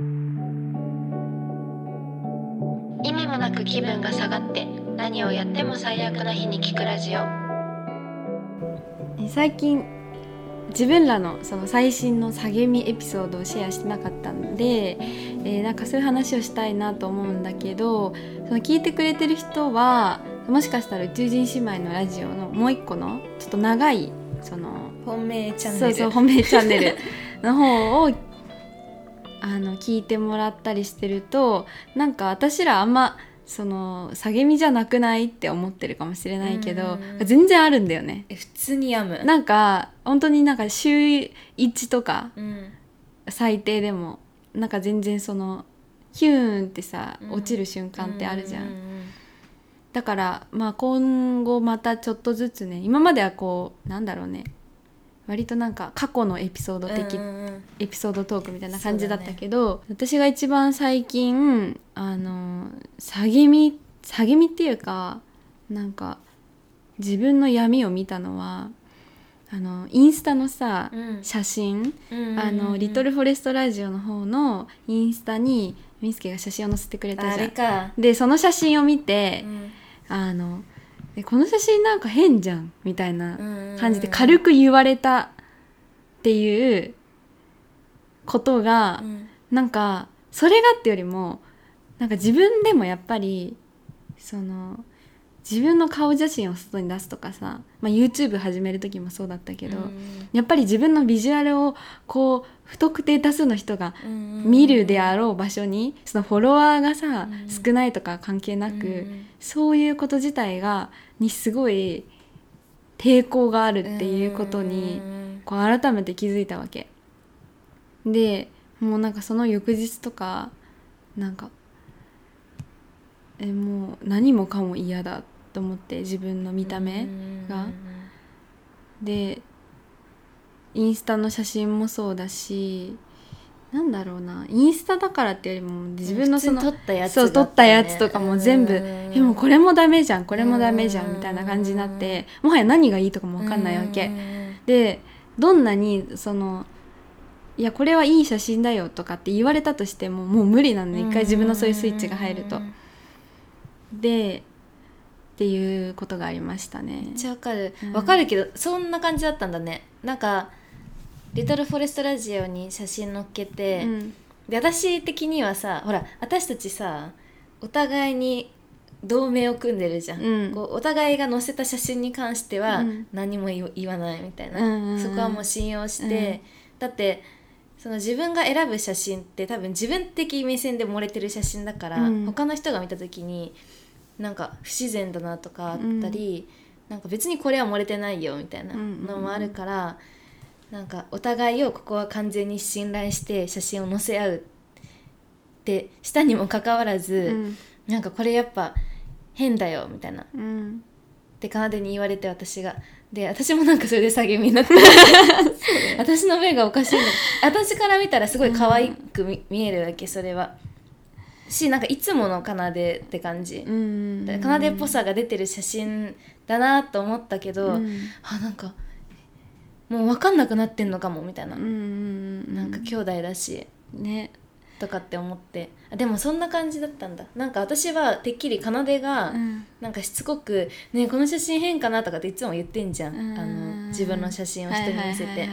意味もなく気分が下がって何をやっても最悪な日に聞くラジオ。最近自分らのその最新の励みエピソードをシェアしてなかったんで、えー、なんかそういう話をしたいなと思うんだけどその聞いてくれてる人はもしかしたら宇宙人姉妹のラジオのもう一個のちょっと長いその本命チャンネル。そうそう本命チャンネルの方をあの聞いてもらったりしてるとなんか私らあんまその下げ身じゃなくないって思ってるかもしれないけど全然あるんだよね。え普通に病む。なんか本当になんか週1とかうん。最低でもなんか全然そのヒューンってさうん。落ちる瞬間ってあるじゃん、うだからまあ今後またちょっとずつね今まではこうなんだろうね割となんか過去のエピソード的うんうんうん。エピソードトークみたいな感じだったけど、私が一番最近あの下み下みっていうかなんか自分の闇を見たのはあのインスタのさ、うん。写真、うんうんうんあのリトルフォレストラジオの方のインスタにみすけが写真を載せてくれたあじゃん。でその写真を見て、うん。あのえこの写真なんか変じゃんみたいな感じで軽く言われたっていうことが、うん。なんかそれがってよりもなんか自分でもやっぱりその自分の顔写真を外に出すとかさ、まあ、YouTube 始める時もそうだったけど、うんやっぱり自分のビジュアルをこう不特定多数の人がうん見るであろう場所にそのフォロワーがさ、うん。少ないとか関係なく、うん。そういうこと自体がにすごい抵抗があるっていうことにうん。こう改めて気づいたわけ。でもうなんかその翌日とかなんかえもう何もかも嫌だと思って自分の見た目が。でインスタの写真もそうだしなんだろうなインスタだからっていうよりも自分のその撮ったやつそう撮ったやつとかも全部うんえもうこれもダメじゃんこれもダメじゃんみたいな感じになってもはや何がいいとかも分かんないわけ。うん。でどんなにそのいやこれはいい写真だよとかって言われたとしてももう無理なのね一回自分のそういうスイッチが入ると。でっていうことがありましたね。めっちゃわかる。うん。わかるけどそんな感じだったんだね。なんかリトルフォレストラジオに写真載っけて、うん。で私的にはさほら私たちさお互いに同盟を組んでるじゃん、うん。こうお互いが載せた写真に関してはうん。何も言言わないみたいな、うんうんうん。そこはもう信用して、だってその自分が選ぶ写真って多分自分的目線で漏れてる写真だから、うん。他の人が見た時になんか不自然だなとかあったり、なんか別にこれは漏れてないよみたいなのもあるから、なんかお互いをここは完全に信頼して写真を載せ合うってしたにもかかわらず、うん。なんかこれやっぱ変だよみたいな。っうん。て奏に言われて私が。で私もなんかそれで下げ身になって私の目がおかしいの。私から見たらすごい可愛く見,、見えるわけそれは。しなんかいつもの奏って感じ、うんで奏っぽさが出てる写真だなと思ったけど、うん。あなんかもう分かんなくなってんのかもみたいな、うんうんなんか兄弟だし。ね。とかって思って。あでもそんな感じだったんだ。なんか私はてっきり奏が、うん。なんかしつこく「ねえこの写真変かな?」とかっていつも言ってんじゃん、うん。あの自分の写真を人に見せて、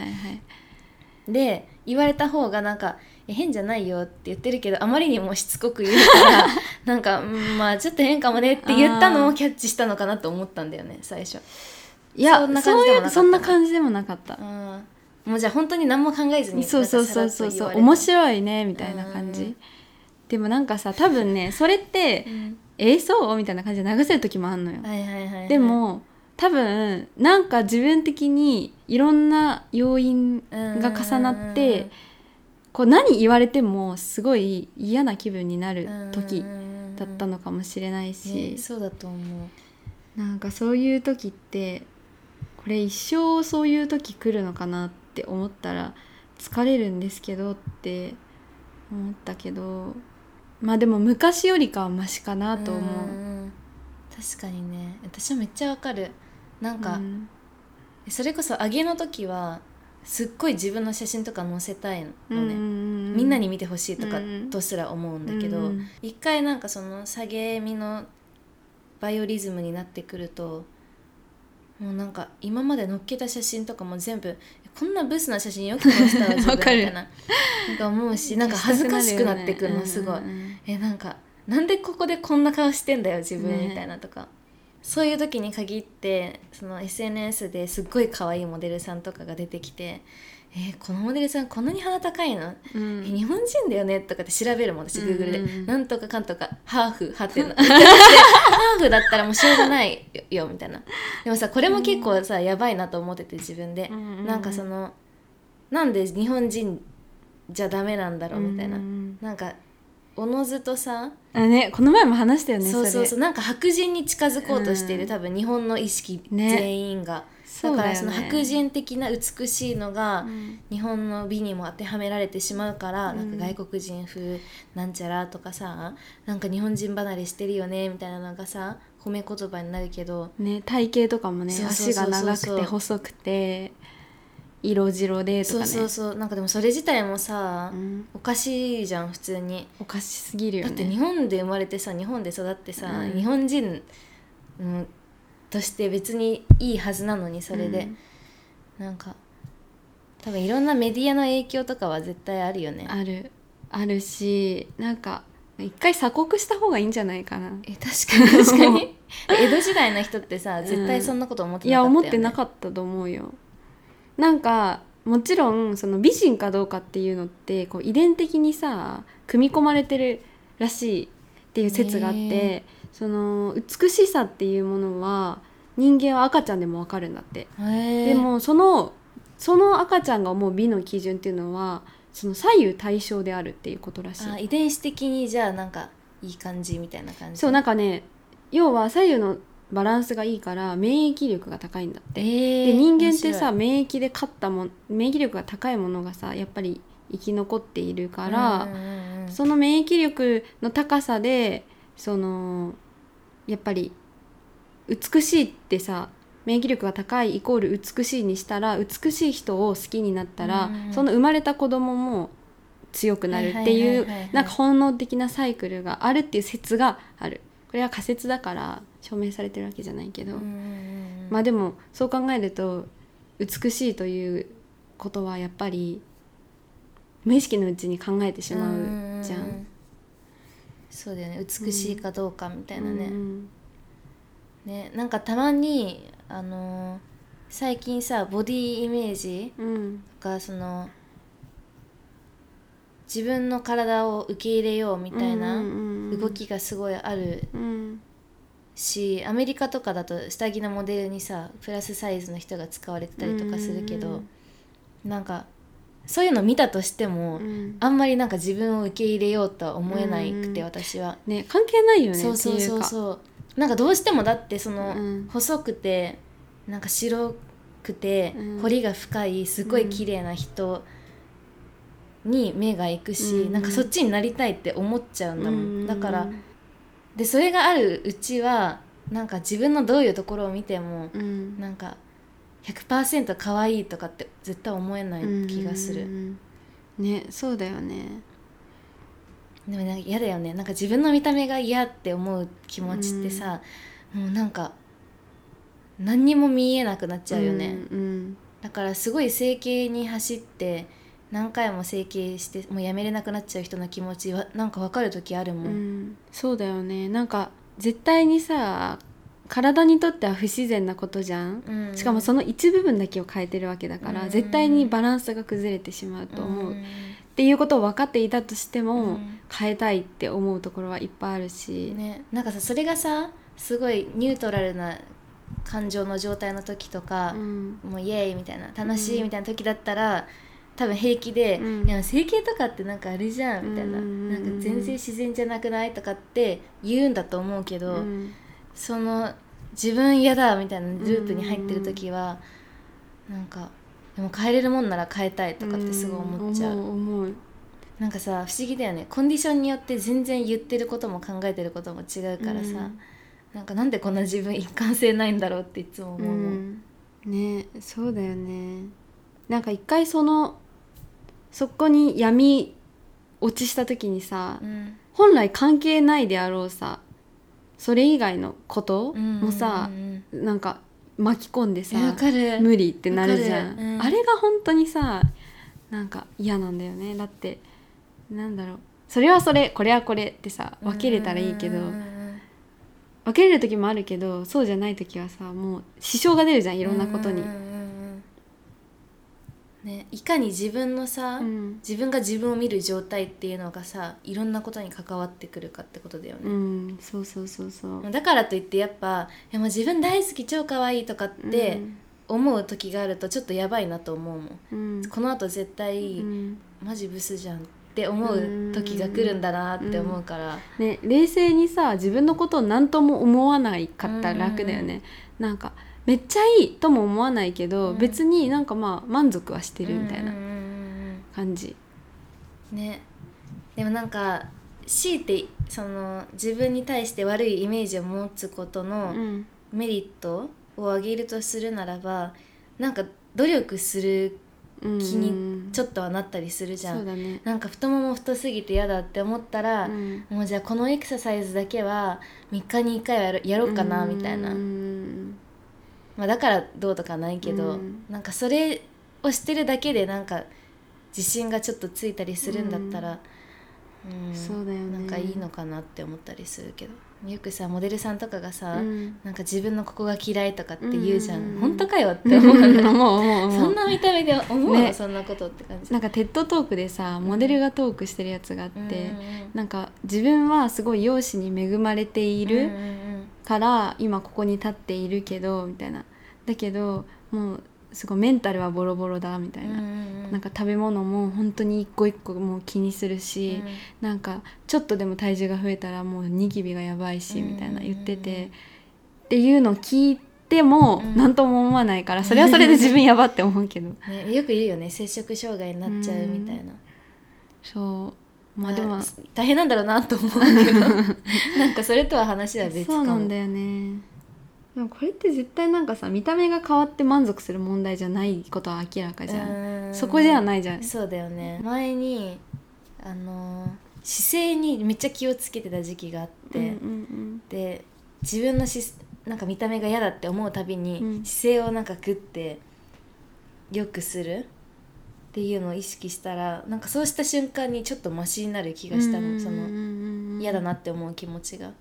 で言われた方がなんか「え変じゃないよ」って言ってるけどあまりにもしつこく言うから なんか、うんまあちょっと変かもねって言ったのをキャッチしたのかなと思ったんだよね最初いやそんな感じでもなかったそんな感じでもなかった。あーもうじゃあ本当に何も考えずにそうそうそうそう。そう面白いねみたいな感うん。じでもなんかさ多分ねそれってさらっと言われ「えそう?」みたいな感じで流せる時もあんのよ。はいはいはいはい。でも多分なんか自分的にいろんな要因が重なってこう何言われてもすごい嫌な気分になる時だったのかもしれないし。ね、そうだと思う。なんかそういう時ってこれ一生そういう時来るのかなって思ったら疲れるんですけどって思ったけどまあでも昔よりかはマシかなと思う。ん確かにね。私はめっちゃわかる。なんか、うん。それこそ揚げの時はすっごい自分の写真とか載せたいのね、うんみんなに見てほしいとかうんとすら思うんだけど、うん一回なんかその下げ身のバイオリズムになってくるともうなんか今まで載っけた写真とかも全部こんなブスな写真よく載せたわ自たいな。なんか思うしなんか恥ずかしくなってくるのすごい、うんうんうん。えなんかなんでここでこんな顔してんだよ自分ね。みたいなとか、そういう時に限ってその SNS ですっごい可愛いモデルさんとかが出てきて「えーこのモデルさんこんなに鼻高いの？うん。え日本人だよね？とかって調べるもん私うんうん Google で、うんうん。なんとかかんとかハーフハテナ。で ハーフだったらもうしょうがないよみたいな。でもさこれも結構さ、やばいなと思ってて自分で、うんうんうん。なんかそのなんで日本人じゃダメなんだろうみたいな、うんなんかおのずとさ、あねこの前も話したよねそうそうそう。れなんか白人に近づこうとしている、うん。多分日本の意識ね。全員が、ねだからその白人的な美しいのが、うん。日本の美にも当てはめられてしまうから、うん。なんか外国人風なんちゃらとかさなんか日本人離れしてるよねみたいなのがさ褒め言葉になるけどね体型とかもね足が長くて細くて色白でとかね。そうそうそう。なんかでもそれ自体もさ、うん。おかしいじゃん普通に。おかしすぎるよだって日ね本で生まれてさ日本で育ってさ、うん。日本人、うん、として別にいいはずなのにそれで、なんか多分いろんなメディアの影響とかは絶対あるよね。ある。あるしなんか一回鎖国した方がいいんじゃないかな。え確かに確かに。江戸時代の人ってさ絶対そんなこと思っていなかったよ、ね。や思ってなかったと思うよ。なんかもちろんその美人かどうかっていうのってこう遺伝的にさ組み込まれてるらしいっていう説があって、へその美しさっていうものは人間は赤ちゃんでもわかるんだって、でもそのその赤ちゃんが思う美の基準っていうのはその左右対称であるっていうことらしい。あ遺伝子的にじゃあなんかいい感じみたいな感じ。そうなんかね要は左右のバランスがいいから免疫力が高いんだって。えーで人間ってさ面免疫で勝ったもん免疫力が高いものがさやっぱり生き残っているから、その免疫力の高さでそのやっぱり美しいってさ免疫力が高いイコール美しいにしたら美しい人を好きになったら、うん。うんその生まれた子供も強くなるってはいいうなんか本能的なサイクルがあるっていう説がある。これは仮説だから証明されてるわけじゃないけど、うんまあでもそう考えると美しいということはやっぱり無意識のうちに考えてしまうじゃ。んうんそうだよね。美しいかどうかみたいなね、うん。ねなんかたまにあのー最近さボディイメージうん。がその自分の体を受け入れようみたいな動きがすごいあるうん。しアメリカとかだと下着のモデルにさプラスサイズの人が使われてたりとかするけど、なんかそういうの見たとしても、うん。あんまりなんか自分を受け入れようとは思えなくて、うん。私は。ね関係ないよねそうそうそうう。そうなんかどうしてもだってその、うん。細くてなんか白くて、うん。彫りが深いすごい綺麗な人に目が行くし、うんなんかそっちになりたいって思っちゃうんだもん、うん。だからでそれがあるうちはなんか自分のどういうところを見ても、うん。なんか100%可愛いとかって絶対思えない気がする、うん。ねそうだよね。でもなんか嫌だよね。なんか自分の見た目が嫌って思う気持ちってさ、もうなんか何にも見えなくなっちゃうよね、うんだからすごい整形に走って何回も整形してもうやめれなくなっちゃう人の気持ちはなんか分かる時あるも、うんん。そうだよね。なんか絶対にさ体にとっては不自然なことじゃん、うん。しかもその一部分だけを変えてるわけだから、うん。絶対にバランスが崩れてしまうと思う、ん。っていうことを分かっていたとしても、うん。変えたいって思うところはいっぱいあるし、ね、なんかさそれがさすごいニュートラルな感情の状態の時とかう、ん。もうイエーイみたいな楽しいみたいな時だったら、多分平気で「うん。いや整形とかってなんかあれじゃん」みたいな,、うん。なんか全然自然じゃなくないとかって言うんだと思うけど、うんその自分嫌だみたいなループに入ってる時は、なんかでも変えれるもんなら変えたいとかってすごい思っちゃう、うなんかさ不思議だよね。コンディションによって全然言ってることも考えてることも違うからさ、うん。なんかなんでこんな自分一貫性ないんだろうっていつも思ううねそうだよね。なんか一回そのそこに闇落ちした時にさ、うん。本来関係ないであろうさそれ以外のこともさ、うんうんなんか巻き込んでさ無理ってなるじゃん、うん。あれが本当にさなんか嫌なんだよね。だってなんだろう。それはそれこれはこれってさ分けれたらいいけど、分けれる時もあるけどそうじゃない時はさもう支障が出るじゃんいろんなことに。うんね、いかに自分のさ、うん、自分が自分を見る状態っていうのがさいろんなことに関わってくるかってことだようね、ん、そうそうそうそう。だからといってやっぱ「いやもう自分大好き超可愛いとかって思う時があるとちょっとやばいなと思うもん、うん。このあと絶対、うん。マジブスじゃんって思う時が来るんだなって思うから、ね、冷静にさ自分のことを何とも思わないかったら楽だよね、なんかめっちゃいいとも思わないけど、うん。別になんかまあ満足はしてるみたいなうんうんうん感じうん。ね。でもなんか強いてその自分に対して悪いイメージを持つことのうん。メリットを上げるとするならばなんか努力するうん気にちょっとはなったりするじゃん、ね。なんか太もも太すぎて嫌だって思ったら、うん。もうじゃあこのエクササイズだけは3日に1回はやろやろうかなみたいな、うんまあ、だからどうとかないけど、うん。なんかそれをしてるだけでなんか自信がちょっとついたりするんだったら、うんそうだよね。なんかいいのかなって思ったりするけどよくさモデルさんとかがさ、うん。なんか自分のここが嫌いとかって言うじゃん、うん本当かよって思う そんな見た目で思うの、ね。そんなことって感じ。なんかテッドトークでさモデルがトークしてるやつがあって、うんうんなんか自分はすごい容姿に恵まれている、うんうん。から今ここに立っているけどみたいな。だけどもうすごいメンタルはボロボロだみたいな、うんうんうんなんか食べ物も本当に一個一個もう気にするし、なんかちょっとでも体重が増えたらもうニキビがやばいしみたいな言ってて、っていうのを聞いてもうん。何とも思わないからそれはそれで自分やばって思うけど。ね、よく言うよね。摂食障害になっちゃうみたいな、そう。まあでも大変なんだろうなと思うけど。なんかそれとは話は別かも。そうなんだよねでもこれって絶対なんかさ見た目が変わって満足する問題じゃないことは明らかじゃん。うん。そこではないじゃん。そうだよね。前にあの姿勢にめっちゃ気をつけてた時期があって、うんうんで自分のしなんか見た目が嫌だって思うたびに、うん。姿勢をなんかグッて良くするっていうのを意識したらなんかそうした瞬間にちょっとマシになる気うんがしたの、そのの嫌だなって思う気持ちが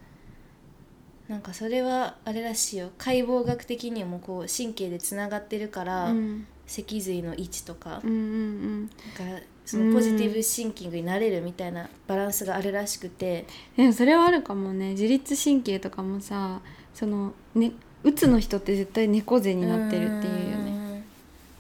なんかそれはあれらしいよ。解剖学的にもこう神経でつながってるから、うん。脊髄の位置とか。うんうんなん。かそのポジティブシンキングになれるみたいなバランスがあるらしくて、でもそれはあるかもね。自律神経とかもさそのねうつの人って絶対猫背になってるっていうよね。ね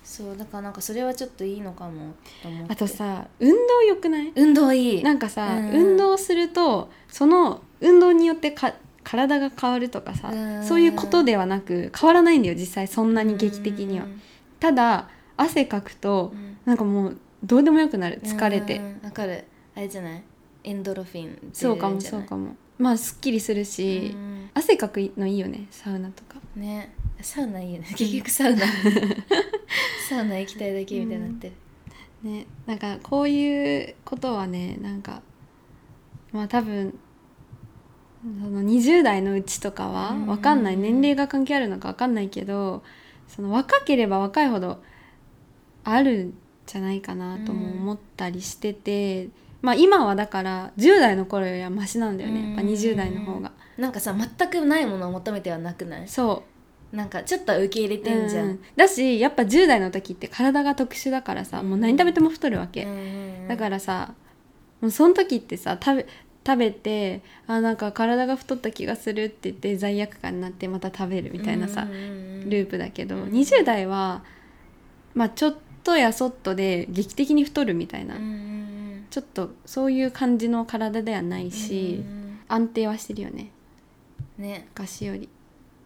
そうだからなんかそれはちょっといいのかもと思あとさ運動良くない？運動いい。なんかさ、うん。運動するとその運動によってか体が変わるとかさ、うん。そういうことではなく変わらないんだよ実際そんなに劇的には、ただ汗かくとうん。なんかもうどうでもよくなる。疲れて、うんわかる。あれじゃない？エンドロフィンそうかもそうかも。まあすっきりするし、うん汗かくのいいよねサウナとか。ね。サウナいいよね。結局サウナ。サウナ行きたいだけみたいになってる、ね。なんかこういうことはねなんかまあ多分その20代のうちとかはうん分かんない。年齢が関係あるのか分かんないけどその若ければ若いほどあるんじゃないかなとも思ったりしてて、まあ今はだから10代の頃よりはマシなんだよね。やっぱ20代の方が。なんかさ全くないものを求めてはなくない？そう。なんかちょっとは受け入れてんじゃん、うだしやっぱ10代の時って体が特殊だからさもう何食べても太るわけ、うん。だからさもうその時ってさ食べ食べてあなんか体が太った気がするって言って罪悪感になってまた食べるみたいなさ、ループだけど、うん20代はまあちょっとやそっとで劇的に太るみたいな、ちょっとそういう感じの体ではないうんし、うん。安定はしてるよね。ね。昔より。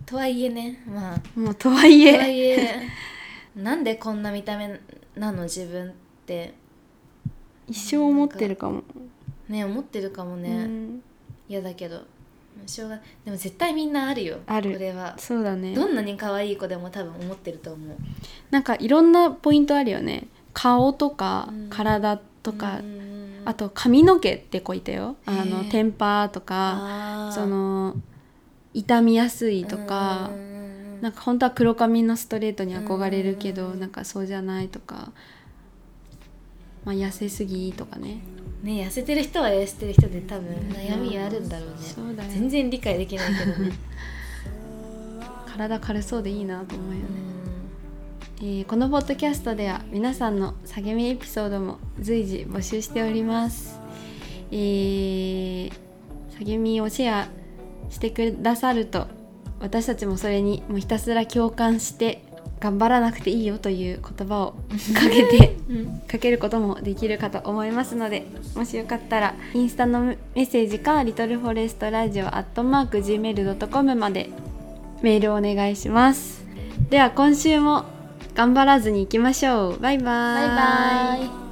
とはいえねまあ。もうとはいとはえいえなんでこんな見た目なの自分って。一生思ってるかもね思ってるかもうねん。嫌だけど。しょうがでも絶対みんなあるよ。ある。これは。そうだね。どんなに可愛い子でも多分思ってると思う。なんかいろんなポイントあるよね。顔とかうん。体とか、うんあと髪の毛って子いたよ。あへのーテンパーとかその傷みやすいとか。うんうんうんなんか本当は黒髪のストレートに憧れるけどうん。なんかそうじゃないとか、まあ、痩せすぎとかね。ね痩せてる人は痩せてる人で多分悩みあるんだろうね。そうだよ全然理解できないけどね。体軽そうでいいなと思うよね、うん。えーこのポッドキャストでは皆さんの励みエピソードも随時募集しております、えー励みをシェアしてくださると私たちもそれにもうひたすら共感して頑張らなくていいよという言葉をかけてかけることもできるかと思いますのでもしよかったらインスタのメッセージかリトルフォレストラジオアットマーク Gmail.com までメールをお願いします。では今週も頑張らずにいきましょう。バイバイ。バイバイ。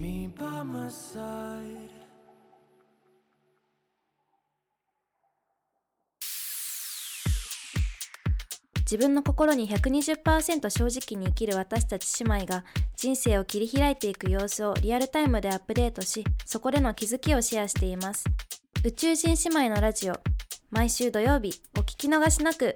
Need 自分の心に120%正直に生きる私たち姉妹が人生を切り開いていく様子をリアルタイムでアップデートしそこでの気づきをシェアしています。宇宙人姉妹のラジオ毎週土曜日お聞き逃しなく